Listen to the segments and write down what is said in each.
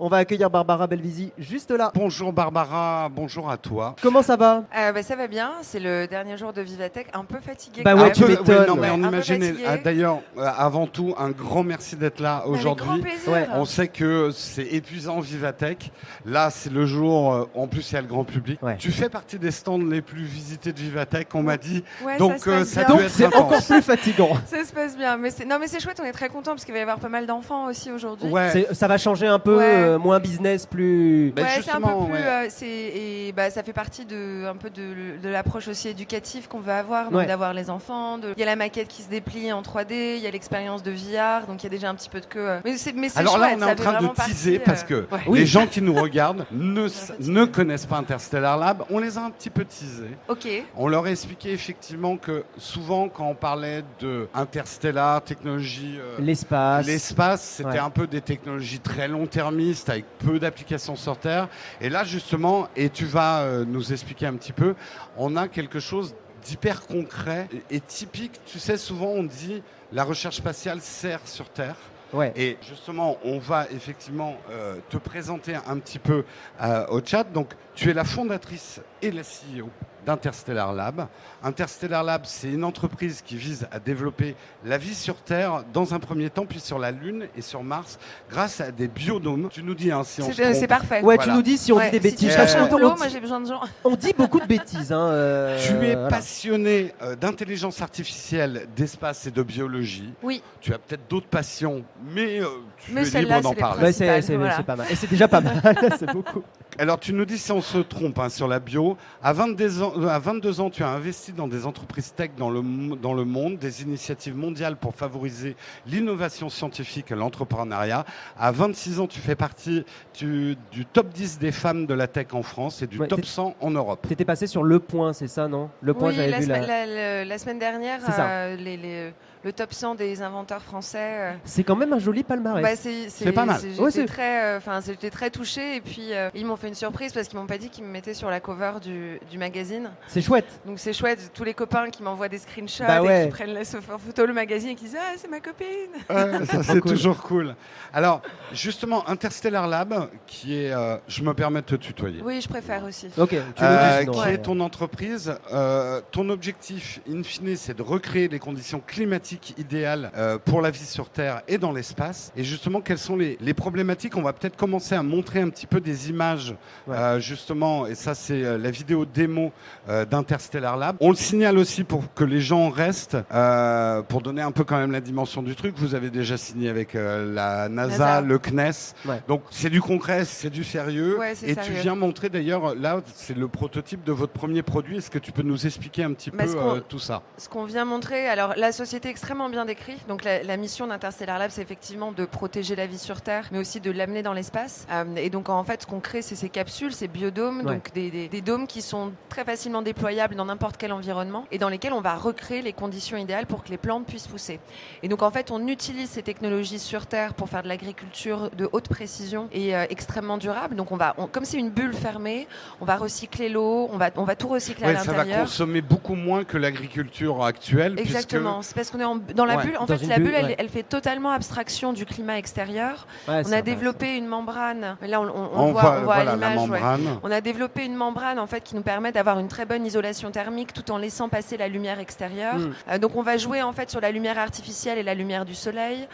On va accueillir Barbara Belvisi juste là. Bonjour Barbara, bonjour à toi. Comment ça va? Euh, bah, ça va bien, c'est le dernier jour de Vivatech, un peu fatigué. Bah quand ouais, même. tu non, mais on imagine. ah, D'ailleurs, euh, avant tout, un grand merci d'être là aujourd'hui. plaisir. Ouais, On sait que c'est épuisant Vivatech. Là, c'est le jour. euh, En plus, il y a le grand public. Ouais. Tu fais partie des stands les plus visités de Vivatech, on m'a dit. Ouais, Donc, ça se euh, passe ça bien. doit Donc être c'est encore plus fatigant. Ça se passe bien, mais c'est non mais c'est chouette, on est très content parce qu'il va y avoir pas mal d'enfants aussi aujourd'hui. Ça va changer un peu, Ouais. Euh, moins business, plus. Ouais, c'est un peu justement, plus. ouais. euh, et bah ça fait partie de un peu de, de l'approche aussi éducative qu'on veut avoir, donc Ouais. d'avoir les enfants. de- Il y a la maquette qui se déplie en 3D, il y a l'expérience de VR, donc il y a déjà un petit peu de queue. euh. Mais c'est mais c'est Alors là, on est en train de teaser partie, parce euh, que. Oui. les gens qui nous regardent ne, ne connaissent pas Interstellar Lab. On les a un petit peu teasés. Ok. On leur a expliqué effectivement que souvent, quand on parlait de Interstellar, technologie. euh, L'espace. L'espace, c'était Ouais. un peu des technologies très avec peu d'applications sur Terre. Et là, justement, et tu vas euh, nous expliquer un petit peu, on a quelque chose d'hyper concret et, et typique. Tu sais, souvent on dit la recherche spatiale sert sur Terre. Ouais. Et justement, on va effectivement euh, te présenter un petit peu euh, au chat. Donc, tu es la fondatrice et la CEO d'Interstellar Lab. Interstellar Lab, c'est une entreprise qui vise à développer la vie sur Terre dans un premier temps, puis sur la Lune et sur Mars, grâce à des biodômes. Tu nous dis hein, si on se C'est euh, c'est trompe. parfait. Ouais, Voilà. tu nous dis si on Ouais, dit des si tu bêtises. Euh, un on, boulot, moi dit- j'ai besoin de gens. on dit beaucoup de bêtises. Hein, euh, Tu es voilà. passionné euh, d'intelligence artificielle, d'espace et de biologie. Oui, Tu as peut-être d'autres passions, mais euh, tu Mais es libre d'en parler. Ouais, c'est voilà. pas mal. Et c'est déjà pas mal. c'est beaucoup. Alors, tu nous dis si on se trompe hein, sur la bio. À 22, ans, à 22 ans, tu as investi dans des entreprises tech dans le, dans le monde, des initiatives mondiales pour favoriser l'innovation scientifique et l'entrepreneuriat. À 26 ans, tu fais partie du, du top 10 des femmes de la tech en France et du Ouais, top t'es- 100 en Europe. T'étais passé sur le point, c'est ça, non? Le point, oui, j'avais la, vu semaine, la- la- semaine dernière, C'est ça. euh, les- les- le top 100 des inventeurs français. euh, C'est quand même un joli palmarès. bah, c'est pas mal. Ouais, J'étais c'est- très, euh, enfin, j'étais très touchée et puis euh, ils m'ont fait une surprise parce qu'ils m'ont pas dit qu'ils me mettaient sur la cover du, du magazine. c'est chouette. Donc c'est chouette, tous les copains qui m'envoient des screenshots Bah ouais. et qui prennent la photo le magazine et qui disent ah c'est ma copine. Ouais, ça, c'est cool. toujours cool. Alors, justement, Interstellar Lab, qui est, euh, je me permets de te tutoyer. Oui, je préfère aussi. Ok, tu Euh, dis sinon, qui ouais. est ton entreprise. Euh, ton objectif, in fine, c'est de recréer les conditions climatiques idéales euh, pour la vie sur Terre et dans l'espace. Et justement, quelles sont les, les problématiques? On va peut-être commencer à montrer un petit peu des images, Ouais. euh, justement, et ça, c'est euh, la vidéo démo euh, d'Interstellar Lab. On le signale aussi pour que les gens restent, pour donner un peu quand même la dimension du truc. Vous avez déjà signé avec la NASA, NASA. le CNES. Ouais. Donc, c'est du concret, c'est du sérieux. Ouais, et sérieux. tu viens montrer d'ailleurs, là, c'est le prototype de votre premier produit. Est-ce que tu peux nous expliquer un petit Bah, peu tout ça? Ce qu'on vient montrer, alors la société extrêmement bien décrite. Donc la, la mission d'Interstellar Lab, c'est effectivement de protéger la vie sur Terre, mais aussi de l'amener dans l'espace. Euh, et donc en fait, ce qu'on crée, c'est ces capsules, ces biodômes, Ouais. donc des, des- des dômes qui sont très facilement déployables dans n'importe quel environnement et dans lesquels on va recréer les conditions idéales pour que les plantes puissent pousser. Et donc en fait, on utilise ces technologies sur Terre pour faire de l'agriculture de haute précision et euh, extrêmement durable. Donc on va, on- comme c'est une bulle fermée, on va recycler l'eau, on va, on va tout recycler Ouais, à Ça va l'intérieur. consommer beaucoup moins que l'agriculture actuelle. puisque- Exactement, c'est parce qu'on est en- dans la Ouais. bulle. En fait, la bulle, bulle, elle, ouais. elle fait totalement abstraction du climat extérieur. Ouais, On a développé une membrane. Là, on, on- on On voit, voit, on voit à l'image. On a développé une membrane en fait qui nous permet d'avoir une très bonne isolation thermique tout en laissant passer la lumière extérieure. Mm. Euh, donc on va jouer en fait sur la lumière artificielle et la lumière du soleil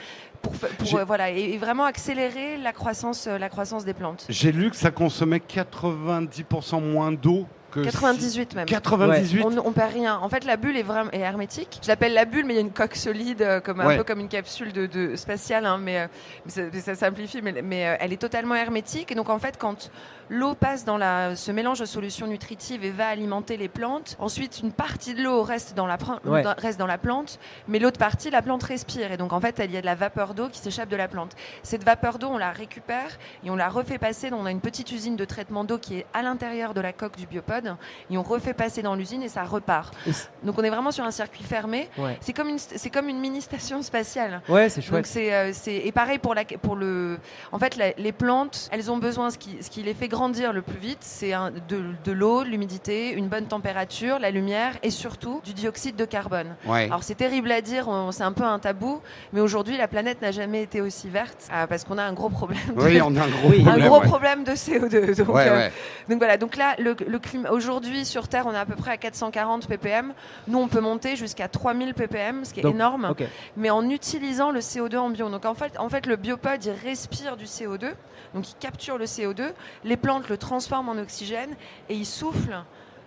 pour, euh, voilà et, et vraiment accélérer la croissance euh, la croissance des plantes. J'ai lu que ça consommait 90% moins d'eau que. 98 même. 98 On, on perd rien. En fait, la bulle est vraiment est hermétique. Je l'appelle la bulle, mais il y a une coque solide, euh, comme un peu comme une capsule de, de spatiale, hein, mais, euh, mais ça, mais ça simplifie. Mais, mais, euh, elle est totalement hermétique. Et donc, en fait, quand l'eau passe dans la, ce mélange de solutions nutritives et va alimenter les plantes, ensuite une partie de l'eau reste dans la Ouais. reste dans la plante, mais l'autre partie, la plante respire. Et donc, en fait, il y a de la vapeur d'eau qui s'échappe de la plante. Cette vapeur d'eau, on la récupère et on la refait passer. On a une petite usine de traitement d'eau qui est à l'intérieur de la coque du biopode biopod et on refait passer dans l'usine et ça repart. Et Donc on est vraiment sur un circuit fermé. Ouais, C'est comme une, c'est comme une mini station spatiale. ouais c'est Donc chouette. c'est, euh, et pareil pour la pour le en fait la- les plantes elles ont besoin ce qui ce qui les fait grandir le plus vite c'est un- de, de l'eau de l'humidité une bonne température la lumière et surtout du dioxyde de carbone Ouais. alors c'est terrible à dire c'est un peu un tabou mais aujourd'hui la planète n'a jamais été aussi verte euh, parce qu'on a un gros problème de- Oui, on a un gros Oui. un problème. gros ouais. problème de CO2 donc, Ouais, euh, donc voilà, donc là, le, le climat aujourd'hui sur Terre, on est à peu près à 440 ppm. Nous, on peut monter jusqu'à 3000 ppm, ce qui est Donc, énorme, mais en utilisant le CO2 ambiant. Donc en fait, en fait, le biopod, il respire du CO2, donc il capture le CO2. Les plantes le transforment en oxygène et il souffle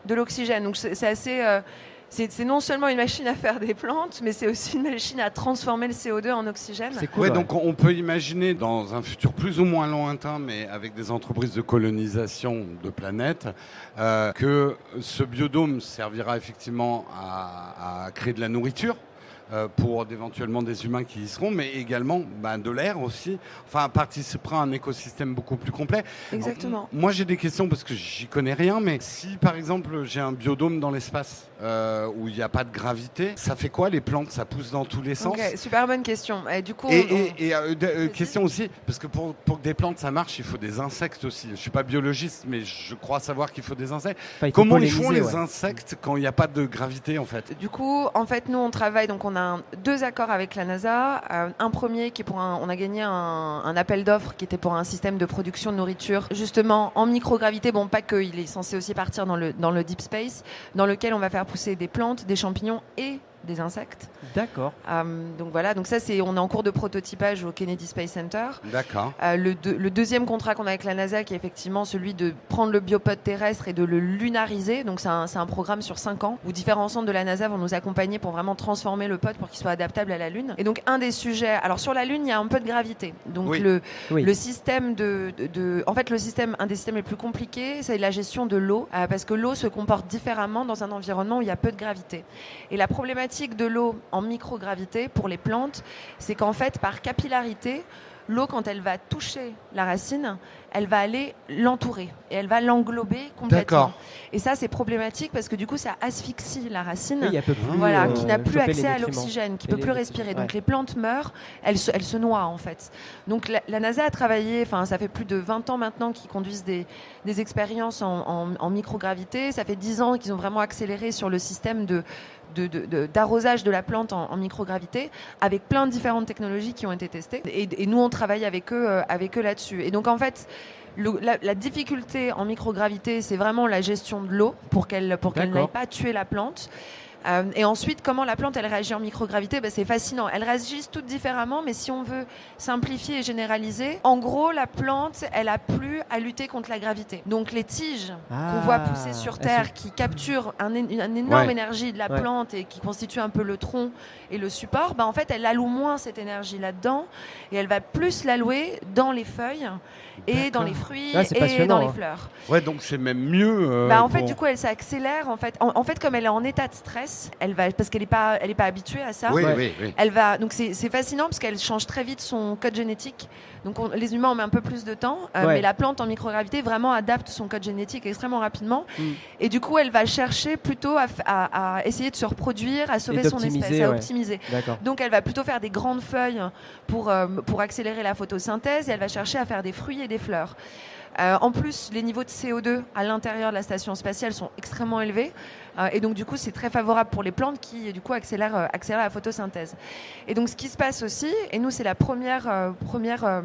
de l'oxygène. Donc c'est assez euh, c'est c'est non seulement une machine à faire des plantes, mais c'est aussi une machine à transformer le CO2 en oxygène. C'est cool. Ouais, ouais. donc on peut imaginer dans un futur plus ou moins lointain, mais avec des entreprises de colonisation de planètes, euh, que ce biodôme servira effectivement à, à créer de la nourriture. Euh, pour éventuellement des humains qui y seront, mais également bah, de l'air aussi. Enfin, participera à un écosystème beaucoup plus complet. Exactement. Moi, j'ai des questions parce que j'y connais rien, mais si par exemple j'ai un biodôme dans l'espace euh, où il n'y a pas de gravité, ça fait quoi les plantes? Ça pousse dans tous les sens? super bonne question. Et du coup, et, on- et- et, euh, euh, question aussi, parce que pour, pour que des plantes ça marche, il faut des insectes aussi. Je suis pas biologiste, mais je crois savoir qu'il faut des insectes. Enfin, il faut Comment ils font les ouais. insectes quand il n'y a pas de gravité en fait? Du coup, en fait, nous, on travaille, donc on a deux accords avec la NASA. Euh, un premier qui pour un, on a gagné un, un appel d'offres qui était pour un système de production de nourriture, justement en microgravité. Bon, pas que, il est censé aussi partir dans le, dans le deep space, dans lequel on va faire pousser des plantes, des champignons et des insectes. D'accord. Euh, donc voilà, donc ça, c'est, on est en cours de prototypage au Kennedy Space Center. D'accord. Euh, le, deux- le deuxième contrat qu'on a avec la NASA, qui est effectivement celui de prendre le biopod terrestre et de le lunariser. Donc c'est un, c'est un programme sur 5 ans où différents centres de la NASA vont nous accompagner pour vraiment transformer le pod pour qu'il soit adaptable à la Lune. Et donc un des sujets, alors sur la Lune, il y a un peu de gravité. Donc Oui. le, Oui. le système de, de- de- en fait le système, un des systèmes les plus compliqués, c'est la gestion de l'eau, euh, parce que l'eau se comporte différemment dans un environnement où il y a peu de gravité. Et la problématique de l'eau en microgravité pour les plantes, c'est qu'en fait, par capillarité, l'eau, quand elle va toucher la racine, elle va aller l'entourer et elle va l'englober complètement. Et ça, c'est problématique parce que du coup, ça asphyxie la racine. Oui, plus, Voilà, euh, qui n'a plus accès à l'oxygène, qui Et peut plus respirer. Donc ouais. les plantes meurent, elles se, elles se noient en fait. Donc la, la NASA a travaillé, enfin ça fait plus de 20 ans maintenant qu'ils conduisent des, des expériences en, en- en microgravité. Ça fait 10 ans qu'ils ont vraiment accéléré sur le système de de- de- de- d'arrosage de, la plante en, en microgravité avec plein de différentes technologies qui ont été testées et, et nous on travaille avec eux euh, avec eux là-dessus et donc en fait le- la, la difficulté en microgravité c'est vraiment la gestion de l'eau pour qu'elle pour qu'elle n'aille pas tuer la plante euh, et ensuite, comment la plante elle réagit en microgravité? Ben, C'est fascinant. Elles réagissent toutes différemment, mais si on veut simplifier et généraliser, en gros, la plante, elle a plus à lutter contre la gravité. Donc les tiges qu'on Ah, voit pousser sur Terre, qui capturent un, une, une énorme Ouais. énergie de la Ouais. plante et qui constitue un peu le tronc et le support, ben, en fait, elle alloue moins cette énergie là-dedans et elle va plus l'allouer dans les feuilles et dans les fruits Ah, et dans les hein. fleurs. Ouais, donc c'est même mieux. euh, Bah, en fait, pour- du coup, elle s'accélère. En fait, en, en fait, comme elle est en état de stress, elle va parce qu'elle est pas, elle est pas habituée à ça. Oui, Ouais. oui, oui. Elle va donc c'est c'est fascinant parce qu'elle change très vite son code génétique. Donc on- les humains on met un peu plus de temps, euh, Ouais. mais la plante en microgravité vraiment adapte son code génétique extrêmement rapidement. Mm. Et du coup, elle va chercher plutôt à, f- à- à essayer de se reproduire, à sauver son espèce, à optimiser. D'accord. Donc elle va plutôt faire des grandes feuilles pour, euh, pour accélérer la photosynthèse et elle va chercher à faire des fruits des fleurs. Euh, en plus, les niveaux de CO2 à l'intérieur de la station spatiale sont extrêmement élevés. Euh, et donc, du coup, c'est très favorable pour les plantes qui, du coup, accélèrent, euh, accélèrent la photosynthèse. Et donc, ce qui se passe aussi, et nous, c'est la première, première,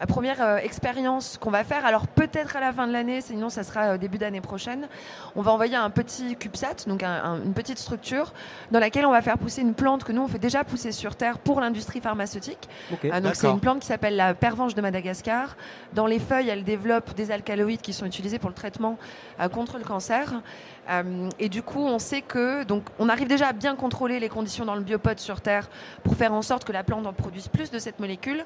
la première euh, expérience qu'on va faire. Alors, peut-être à la fin de l'année, sinon, ça sera euh, début d'année prochaine. On va envoyer un petit CubeSat, donc un- un- une petite structure, dans laquelle on va faire pousser une plante que nous, on fait déjà pousser sur Terre pour l'industrie pharmaceutique. Ah, donc c'est une plante qui s'appelle la pervenche de Madagascar. Dans les feuilles, elle développe des alcaloïdes qui sont utilisés pour le traitement euh, contre le cancer. Euh, et du coup, on sait que donc on arrive déjà à bien contrôler les conditions dans le biopode sur Terre pour faire en sorte que la plante en produise plus de cette molécule.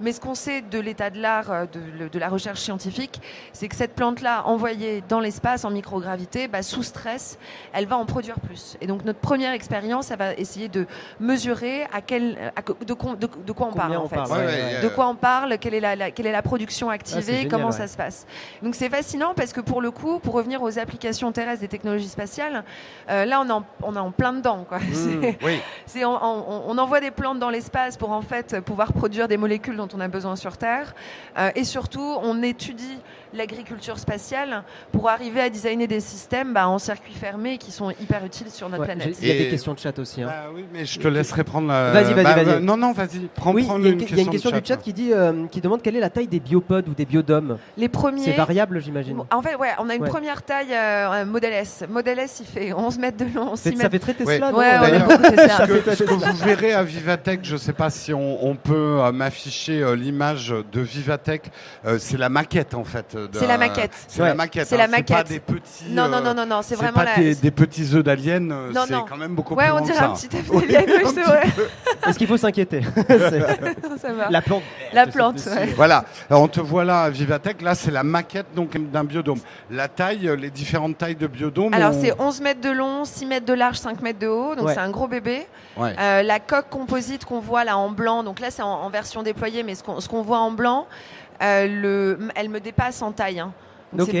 Mais ce qu'on sait de l'état de l'art, euh, de, la recherche scientifique, c'est que cette plante-là, envoyée dans l'espace en microgravité, bah, sous stress, elle va en produire plus. Et donc notre première expérience, elle va essayer de mesurer à quel, à co- de, con- de- de quoi on Combien parle on en fait. parle, Ouais, ouais, ouais, ouais. ouais. De quoi on parle, quelle est la, la- quelle est la production Ah, activée, génial, comment ça se passe. Donc c'est fascinant parce que pour le coup, pour revenir aux applications terrestres des technologies spatiales, euh, là on est, en, on est en plein dedans. Quoi. C'est- Oui. c'est- on, on- on envoie des plantes dans l'espace pour en fait pouvoir produire des molécules dont on a besoin sur Terre. Euh, et surtout, on étudie l'agriculture spatiale pour arriver à designer des systèmes bah, en circuit fermé qui sont hyper utiles sur notre Ouais, planète. Il y a des questions de chat aussi. hein. Bah oui, mais je te laisserai prendre la. Vas-y, vas-y, Bah, vas-y. bah, non, non, vas-y. Prends, Oui, prends il y a une une, il y a une question de du chat qui, dit, euh, qui demande quelle est la taille des biopodes ou des biodômes. Les premiers. C'est variable, j'imagine. En fait, ouais, on a une Ouais. première taille euh, Model S. Model S, il fait 11 mètres de long, 6 C'est- Ça mètres. fait très Tesla, Ouais. non Ouais, on a D'ailleurs, Tesla. Ce que, ce que vous verrez à Vivatech, je ne sais pas si on, on peut euh, m'afficher euh, l'image de Vivatech. euh, c'est la maquette en fait. C'est la maquette. C'est Ouais. la maquette. C'est hein, la pas maquette. des petits. Non, non, euh, non, non, non, c'est C'est vraiment pas la. des, des petits œufs d'alien. euh, Non, c'est non. quand même beaucoup Ouais, plus on grand dirait un petit œuf d'alien. Est-ce qu'il faut s'inquiéter C'est- Ça va. La plante. La plante, ouais. Voilà, Alors, on te voit là à Vivatech, là c'est la maquette donc d'un biodôme. La taille, euh, les différentes tailles de biodôme. Alors on- c'est 11 mètres de long, 6 mètres de large, 5 mètres de haut, donc Ouais. c'est un gros bébé. Ouais. Euh, la coque composite qu'on voit là en blanc, donc là c'est en, en version déployée, mais ce qu'on ce qu'on voit en blanc, le, elle me dépasse en taille. hein.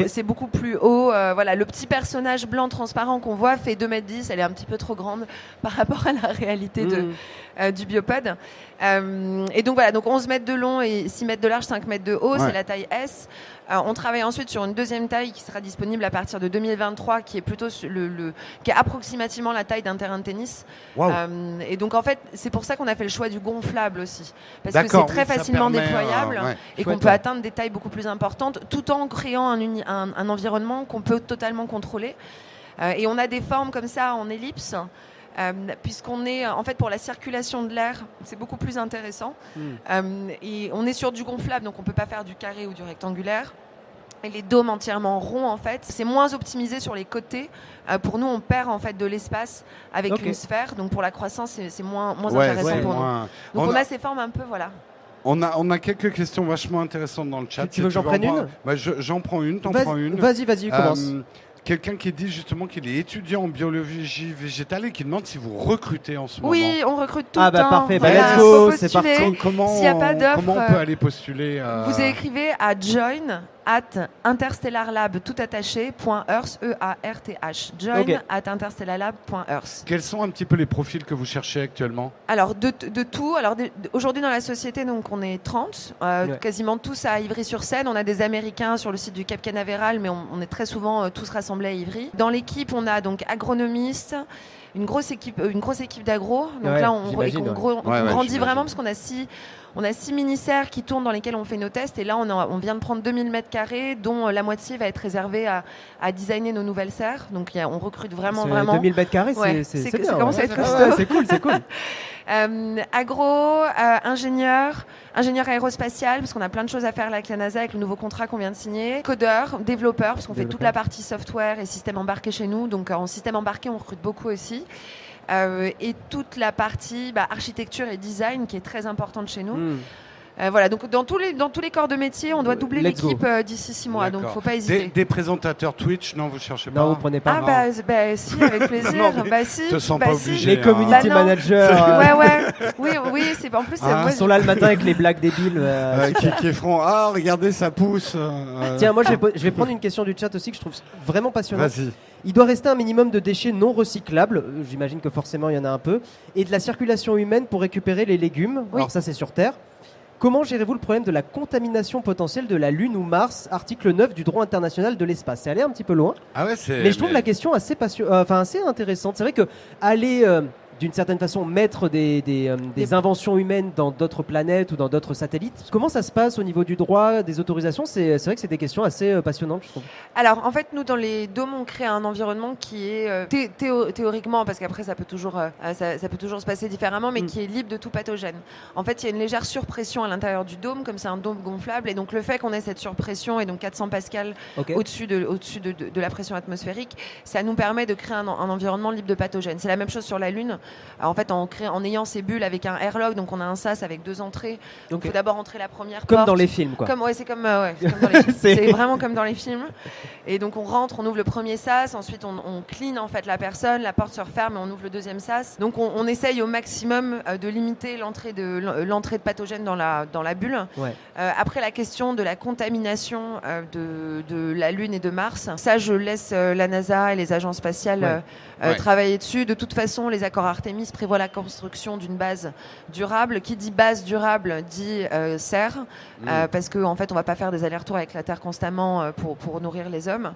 C'est- beaucoup plus haut. euh, voilà, le petit personnage blanc transparent qu'on voit fait 2 mètres 10, elle est un petit peu trop grande par rapport à la réalité de, Mm. euh, du biopode. Euh, et donc voilà, donc 11 mètres de long et 6 mètres de large, 5 mètres de haut, Ouais. c'est la taille S. On travaille ensuite sur une deuxième taille qui sera disponible à partir de 2023, qui est plutôt le, le- qui est approximativement la taille d'un terrain de tennis. Waouh. Euh, et donc en fait, c'est pour ça qu'on a fait le choix du gonflable aussi, parce que c'est très oui, facilement permet, euh, déployable ouais. et qu'on peut atteindre des tailles beaucoup plus importantes, tout en créant un, uni- un- un environnement qu'on peut totalement contrôler. Euh, et on a des formes comme ça en ellipse. Euh, puisqu'on est en fait pour la circulation de l'air, c'est beaucoup plus intéressant. Mm. Euh, et on est sur du gonflable, donc on peut pas faire du carré ou du rectangulaire. Et les dômes entièrement ronds, en fait, c'est moins optimisé sur les côtés. Euh, pour nous, on perd en fait de l'espace avec une sphère, donc pour la croissance, c'est moins, moins Ouais, intéressant pour nous. Donc On on, a- a ces formes un peu, voilà. On a, on a quelques questions vachement intéressantes dans le chat. Tu- tu veux que j'en en prenne une Bah, je- J'en prends une, t'en Vas-y, prends une. Vas-y, vas-y, commence. Euh, Quelqu'un qui dit justement qu'il est étudiant en biologie végétale et qui demande si vous recrutez en ce moment. Oui, on recrute tout Ah le bah temps. parfait, bah Voilà, let's go, c'est parti. Com- Comment, S'il y a pas comment on peut aller postuler euh, Vous écrivez à join at interstellarlab tout attaché point earth, e a r t h join at interstellarlab.earth. Quels sont un petit peu les profils que vous cherchez actuellement? Alors de, de tout. Alors aujourd'hui dans la société, donc on est 30, euh, Ouais. quasiment tous à Ivry-sur-Seine. On a des Américains sur le site du Cap Canaveral, mais on, on est très souvent euh, tous rassemblés à Ivry. Dans l'équipe, on a donc agronomistes. Une grosse équipe, euh, une grosse équipe d'agro. Donc Ouais, là, on, ouais. Ouais, grandit vraiment parce qu'on a six, on a six mini-serres qui tournent dans lesquels on fait nos tests. Et là, on, a- on vient de prendre 2000 mètres carrés, dont euh, la moitié va être réservée à, à designer nos nouvelles serres. Donc il y a- on recrute vraiment, vraiment. 2000 mètres carrés, c'est- c'est c'est c'est que- bien. ça commence ouais. à être ouais, costaud. C'est cool, c'est cool. Euh, agro, euh, ingénieur, ingénieur aérospatial, parce qu'on a plein de choses à faire là avec la NASA, avec le nouveau contrat qu'on vient de signer. Codeur, développeur, parce qu'on fait toute la partie software et système embarqué chez nous. Donc euh, en système embarqué, on recrute beaucoup aussi. Euh, et toute la partie bah, architecture et design qui est très importante chez nous. Mm. Euh, voilà, donc dans tous les dans tous les corps de métier, on doit doubler Let's go. l'équipe euh, d'ici six mois, donc faut pas des, hésiter. des présentateurs Twitch Non, vous cherchez pas Non, vous prenez pas. Ah bah, bah si, avec plaisir. Non, bah si. te sens bah, pas si. obligé. Les community Bah managers euh, Ouais ouais. Oui oui, c'est en plus c'est Ah, moi, ils sont là le matin avec les blagues débiles. euh, Euh, qui, qui feront Ah, regardez, ça pousse. euh, Tiens, moi je vais, je vais prendre une question du chat aussi que je trouve vraiment passionnante. Vas-y. Il doit rester un minimum de déchets non recyclables, euh, j'imagine que forcément il y en a un peu, et de la circulation humaine pour récupérer les légumes. Oui. Alors ça c'est sur Terre. Comment gérez-vous le problème de la contamination potentielle de la Lune ou Mars, article 9 du droit international de l'espace C'est allé un petit peu loin, Ah ouais, c'est. mais je trouve la question assez, passion- euh, enfin, assez intéressante. C'est vrai que aller euh, d'une certaine façon mettre des, des, euh, des Des- inventions humaines dans d'autres planètes ou dans d'autres satellites, comment ça se passe au niveau du droit, des autorisations? C'est c'est vrai que c'est des questions assez euh, passionnantes, je trouve. Alors, en fait, nous, dans les dômes, on crée un environnement qui est euh, thé- théo- théoriquement, parce qu'après, ça peut toujours, ça, ça peut toujours se passer différemment, mais Mm. qui est libre de tout pathogène. En fait, il y a une légère surpression à l'intérieur du dôme, comme c'est un dôme gonflable, et donc le fait qu'on ait cette surpression et donc 400 pascal au-dessus de, au-dessus de, de- de la pression atmosphérique, ça nous permet de créer un environnement libre de pathogènes. C'est la même chose sur la Lune. En fait, en, ayant ces bulles avec un airlock, donc on a un sas avec deux entrées. Donc il faut d'abord entrer la première Comme porte. dans les films, quoi. Comme, ouais, c'est comme, euh, ouais, c'est comme dans les films. C'est- C'est vraiment comme dans les films. Et donc on rentre, on ouvre le premier sas, ensuite on, on clean en fait la personne, la porte se referme et on ouvre le deuxième sas. Donc on, on essaye au maximum euh, de limiter l'entrée de l'entrée de pathogènes dans la dans la bulle. Ouais. Euh, après la question de la contamination euh, de, de la Lune et de Mars, ça je laisse euh, la NASA et les agences spatiales Ouais. euh, euh, Ouais. travailler dessus. De toute façon, les accords Artemis prévoient la construction d'une base durable. Qui dit base durable dit euh, serre, Mm. euh, parce qu'en en fait, on va pas faire des allers-retours avec la Terre constamment euh, pour, pour nourrir les hommes.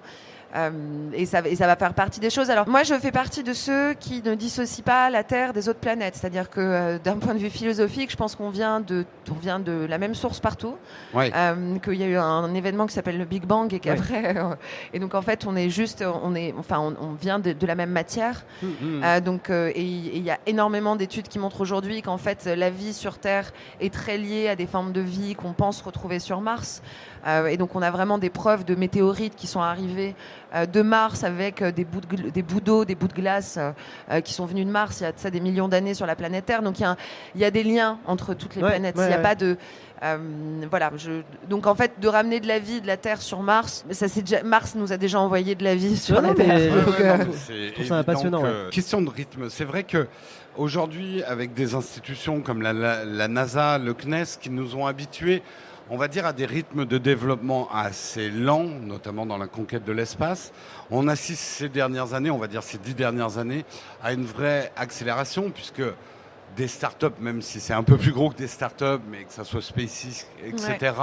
Euh, et, ça, et ça va faire partie des choses. Alors moi, je fais partie de ceux qui ne dissocient pas la Terre des autres planètes. C'est-à-dire que euh, d'un point de vue philosophique, je pense qu'on vient de, on vient de la même source partout. Ouais. Euh, qu'il y a eu un événement qui s'appelle le Big Bang et qu'après, et donc en fait, on est juste, on est, enfin, on, on vient de, de la même matière. Mm. Euh, donc, et il y a énormément d'études qui montrent aujourd'hui qu'en fait, la vie sur Terre est très liée à des formes de vie qu'on pense retrouver sur Mars. Et donc, on a vraiment des preuves de météorites qui sont arrivées de Mars avec euh, des bouts de des bouts d'eau, des bouts de glace euh, euh, qui sont venus de Mars. Il y a de ça des millions d'années sur la planète Terre. Donc, il y a, un- il y a des liens entre toutes les Ouais, planètes. ouais, il n'y a ouais. pas de euh, voilà, je, donc en fait, de ramener de la vie de la Terre sur Mars, ça c'est déjà, Mars nous a déjà envoyé de la vie sur Non, la Terre. Ouais, Ouais, euh, c'est trouve ça passionnant, que- Question de rythme. C'est vrai que aujourd'hui, avec des institutions comme la, la- la NASA, le CNES, qui nous ont habitués, on va dire, à des rythmes de développement assez lents, notamment dans la conquête de l'espace, on assiste ces dernières années, on va dire ces dix dernières années, à une vraie accélération, puisque des startups, même si c'est un peu plus gros que des startups, mais que ça soit SpaceX, etc.,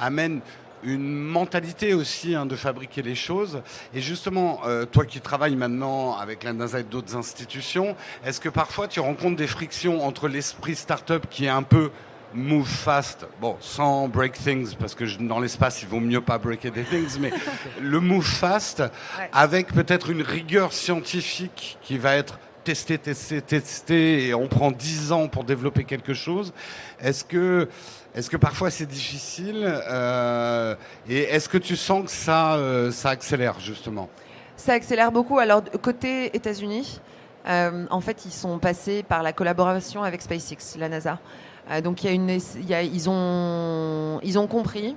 amènent une mentalité aussi hein, de fabriquer les choses. Et justement, euh, toi qui travailles maintenant avec la NASA et d'autres institutions, est-ce que parfois tu rencontres des frictions entre l'esprit startup qui est un peu move fast, bon, sans break things, parce que je- dans l'espace, il vaut mieux pas breaker des things, mais le move fast, Ouais. avec peut-être une rigueur scientifique qui va être testé, testé, testé, et on prend 10 ans pour développer quelque chose. Est-ce que, est-ce que parfois c'est difficile euh, Et est-ce que tu sens que ça, euh, ça accélère justement? Ça accélère beaucoup. Alors, côté États-Unis, euh, en fait, ils sont passés par la collaboration avec SpaceX, la NASA. Euh, donc, il y a une, il y a- ils, ont, ils ont compris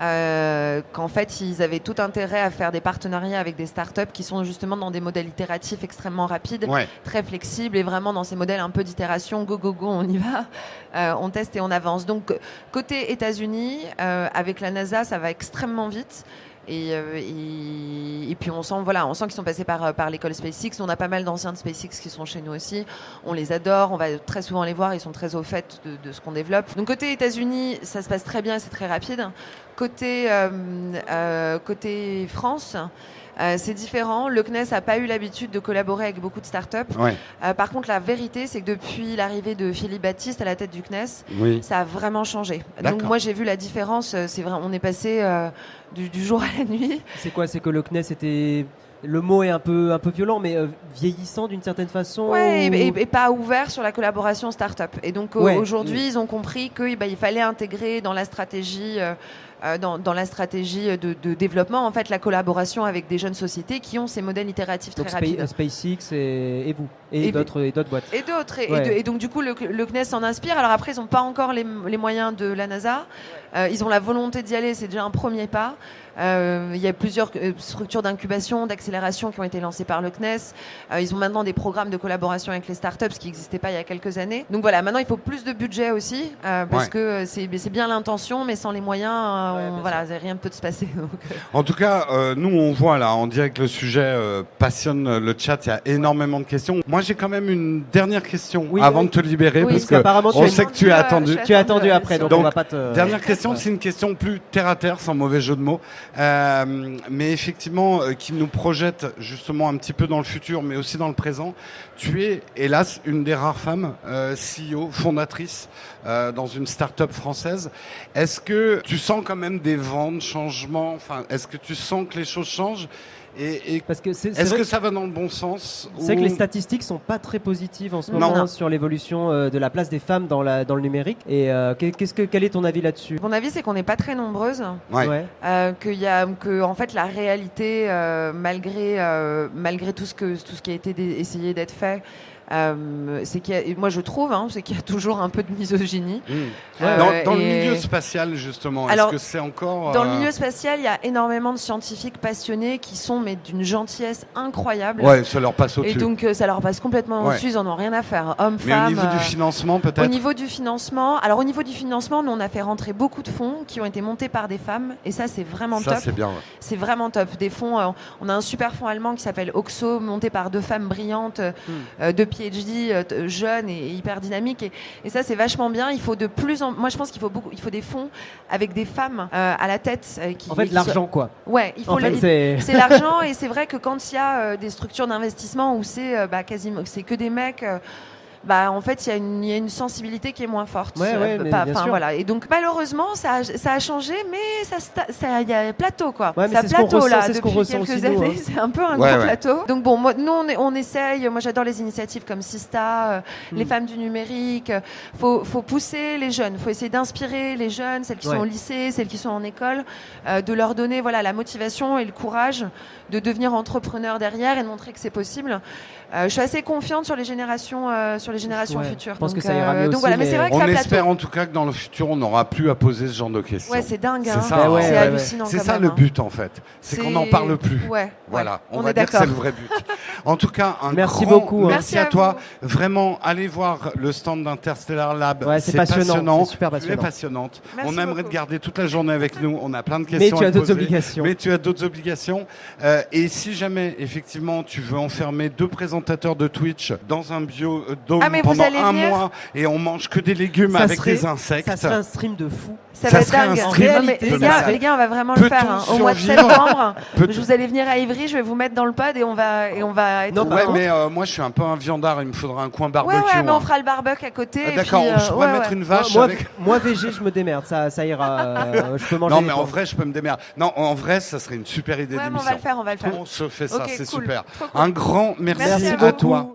euh, qu'en fait, ils avaient tout intérêt à faire des partenariats avec des startups qui sont justement dans des modèles itératifs extrêmement rapides, Ouais. très flexibles et vraiment dans ces modèles un peu d'itération, go, go, go, on y va, Euh, on teste et on avance. Donc, côté États-Unis, euh, avec la NASA, ça va extrêmement vite. Et, euh, et, et puis on sent voilà on sent qu'ils sont passés par euh, par l'école SpaceX. On a pas mal d'anciens de SpaceX qui sont chez nous aussi. On les adore. On va très souvent les voir. Ils sont très au fait de, de ce qu'on développe. Donc côté États-Unis ça se passe très bien c'est très rapide. Côté euh, euh, côté France euh, c'est différent. Le CNES n'a pas eu l'habitude de collaborer avec beaucoup de startups. Ouais. Euh, par contre, la vérité, c'est que depuis l'arrivée de Philippe Baptiste à la tête du CNES, Oui. ça a vraiment changé. Donc moi, j'ai vu la différence. euh, C'est vrai, on est passé euh, du, du jour à la nuit. C'est quoi? C'est que le CNES était. Le mot est un peu, un peu violent, mais euh, vieillissant d'une certaine façon Ouais, ou- et, pas ouvert sur la collaboration start-up. Et donc euh, Ouais. aujourd'hui, ils ont compris qu'il il fallait intégrer dans la stratégie, euh, dans, dans la stratégie de, de développement, en fait, la collaboration avec des jeunes sociétés qui ont ces modèles itératifs Donc très rapides. SpaceX et, et vous et, Et- d'autres boîtes. Et d'autres. Et, Ouais. et de- et donc, du coup, le, le CNES s'en inspire. Alors après, ils n'ont pas encore les, les moyens de la NASA. Euh, ils ont la volonté d'y aller. C'est déjà un premier pas. Euh, il y a plusieurs euh, structures d'incubation, d'accélération qui ont été lancées par le CNES. Euh, ils ont maintenant des programmes de collaboration avec les startups, ce qui n'existait pas il y a quelques années. Donc voilà, maintenant il faut plus de budget aussi, euh, parce Ouais. que c'est bien l'intention, mais sans les moyens, euh, Ouais, on- bien voilà, rien ne peut se passer. Donc, En tout cas, euh, nous, on voit là, on dirait que le sujet euh, passionne le chat. Il y a énormément de questions. Moi, j'ai quand même une dernière question Oui, avant oui. de te libérer, Oui, parce Parce que on as sait que tu Euh, attendu. tu es attendu après, donc, Donc, on va pas te. Dernière question, c'est une question plus terre à terre, sans mauvais jeu de mots, mais effectivement euh, qui nous projette justement un petit peu dans le futur, mais aussi dans le présent. Tu es, hélas, une des rares femmes euh, CEO, fondatrice euh, dans une start-up française. Est-ce que tu sens quand même des vents de changement? Enfin, est-ce que tu sens que les choses changent? Et, et Parce que c'est c'est est-ce que ça va dans le bon sens C'est que les statistiques sont pas très positives en ce moment Non. sur l'évolution euh, de la place des femmes dans, la, dans le numérique. Et euh, qu'est- qu'est-ce que, quel est ton avis là-dessus? Mon avis, c'est qu'on n'est pas très nombreuses. Ouais. Euh, qu'il y a que en fait la réalité euh, malgré euh, malgré tout ce que tout ce qui a été essayé d'être fait euh, c'est qu'il a- et moi je trouve, hein, c'est qu'il y a toujours un peu de misogynie. Mmh. Euh, dans dans le et- milieu spatial, justement, est-ce Alors, que c'est encore. Dans le euh, milieu spatial, il y a énormément de scientifiques passionnés qui sont mais d'une gentillesse incroyable. Ouais, ça leur passe Et au-dessus. donc euh, ça leur passe complètement Ouais. au-dessus, ils en ont rien à faire. Hommes, Mais au femmes. niveau du financement, au peut-être niveau du financement, alors au niveau du financement, nous on a fait rentrer beaucoup de fonds qui ont été montés par des femmes et ça c'est vraiment Ça, top. c'est bien. ouais. C'est vraiment top. Des fonds, on a un super fonds allemand qui s'appelle Oxo, monté par deux femmes brillantes, euh, Hmm. euh, deux PhD, euh, t- jeunes et, hyper dynamiques. Et, et ça, c'est vachement bien. Il faut de plus en, moi, je pense qu'il faut beaucoup, il faut des fonds avec des femmes euh, à la tête. euh, qui, En fait, l'argent, quoi. Ouais, il faut la- c'est. l'argent et c'est vrai que quand il y a euh, des structures d'investissement où c'est euh, bah, quasiment c'est que des mecs euh, bah en fait il y, a une- il y a une sensibilité qui est moins forte Ouais, ouais, mais pas- bien enfin, sûr. voilà et donc malheureusement ça a, ça a changé mais ça il y a plateau quoi Ouais, mais ça c'est ce qu'on plateau ressent- là depuis quelques années hein. c'est un peu un Ouais, gros ouais. plateau donc bon moi, nous on, est- on essaye moi j'adore les initiatives comme Sista euh, les Mm. femmes du numérique euh, faut faut pousser les jeunes faut essayer d'inspirer les jeunes celles qui Ouais. sont au lycée celles qui sont en école euh, de leur donner voilà la motivation et le courage de devenir entrepreneur derrière et de montrer que c'est possible. Euh, je suis assez confiante sur les générations, euh, sur les générations Ouais, futures. je pense Donc, que ça ira mieux donc aussi, voilà, mais, mais c'est vrai que On ça espère en tout cas que dans le futur, on n'aura plus à poser ce genre de questions. Ouais, c'est dingue. C'est hein. ça, ouais, c'est ouais, ouais. hallucinant. C'est quand ça même, le hein. but en fait, c'est qu'on n'en parle plus. Ouais. Voilà, ouais, on, on va dire que c'est le vrai but. En tout cas, un Merci grand beaucoup, hein. merci, Merci à, à toi. Vraiment, allez voir le stand d'Interstellar Lab. C'est passionnant, c'est super Tu passionnant. on aimerait te garder toute la journée avec nous. On a plein de Mais questions. tu à as d'autres obligations. Mais tu as d'autres obligations. Euh, et si jamais, effectivement, tu veux enfermer deux présentateurs de Twitch dans un bio euh, dôme Ah, mais vous pendant allez un venir mois et on mange que des légumes Ça avec serait- des insectes. Ça serait un stream de fou. Ça, Ça va être serait un stream Non, mais de les, gars, les gars, on va vraiment le faire. hein. Au mois de septembre, je vous allez venir à Ivry, je vais vous mettre dans le pod et on va et on va être Non, Ouais, mais euh, moi je suis un peu un viandard, il me faudra un coin Ouais, barbecue. ouais, mais hein. on fera le barbecue à côté. Ah, D'accord, puis, je euh, pourrais ouais, mettre ouais. une vache moi, avec. moi, VG, je me démerde. Ça, ça ira. euh, je peux manger. Non, mais en vrai, je peux me démerder. Non, en vrai, ça serait une super idée Ouais, mais on d'émission. va le faire, on va le faire. On se fait ça, c'est super. Un grand merci, à toi.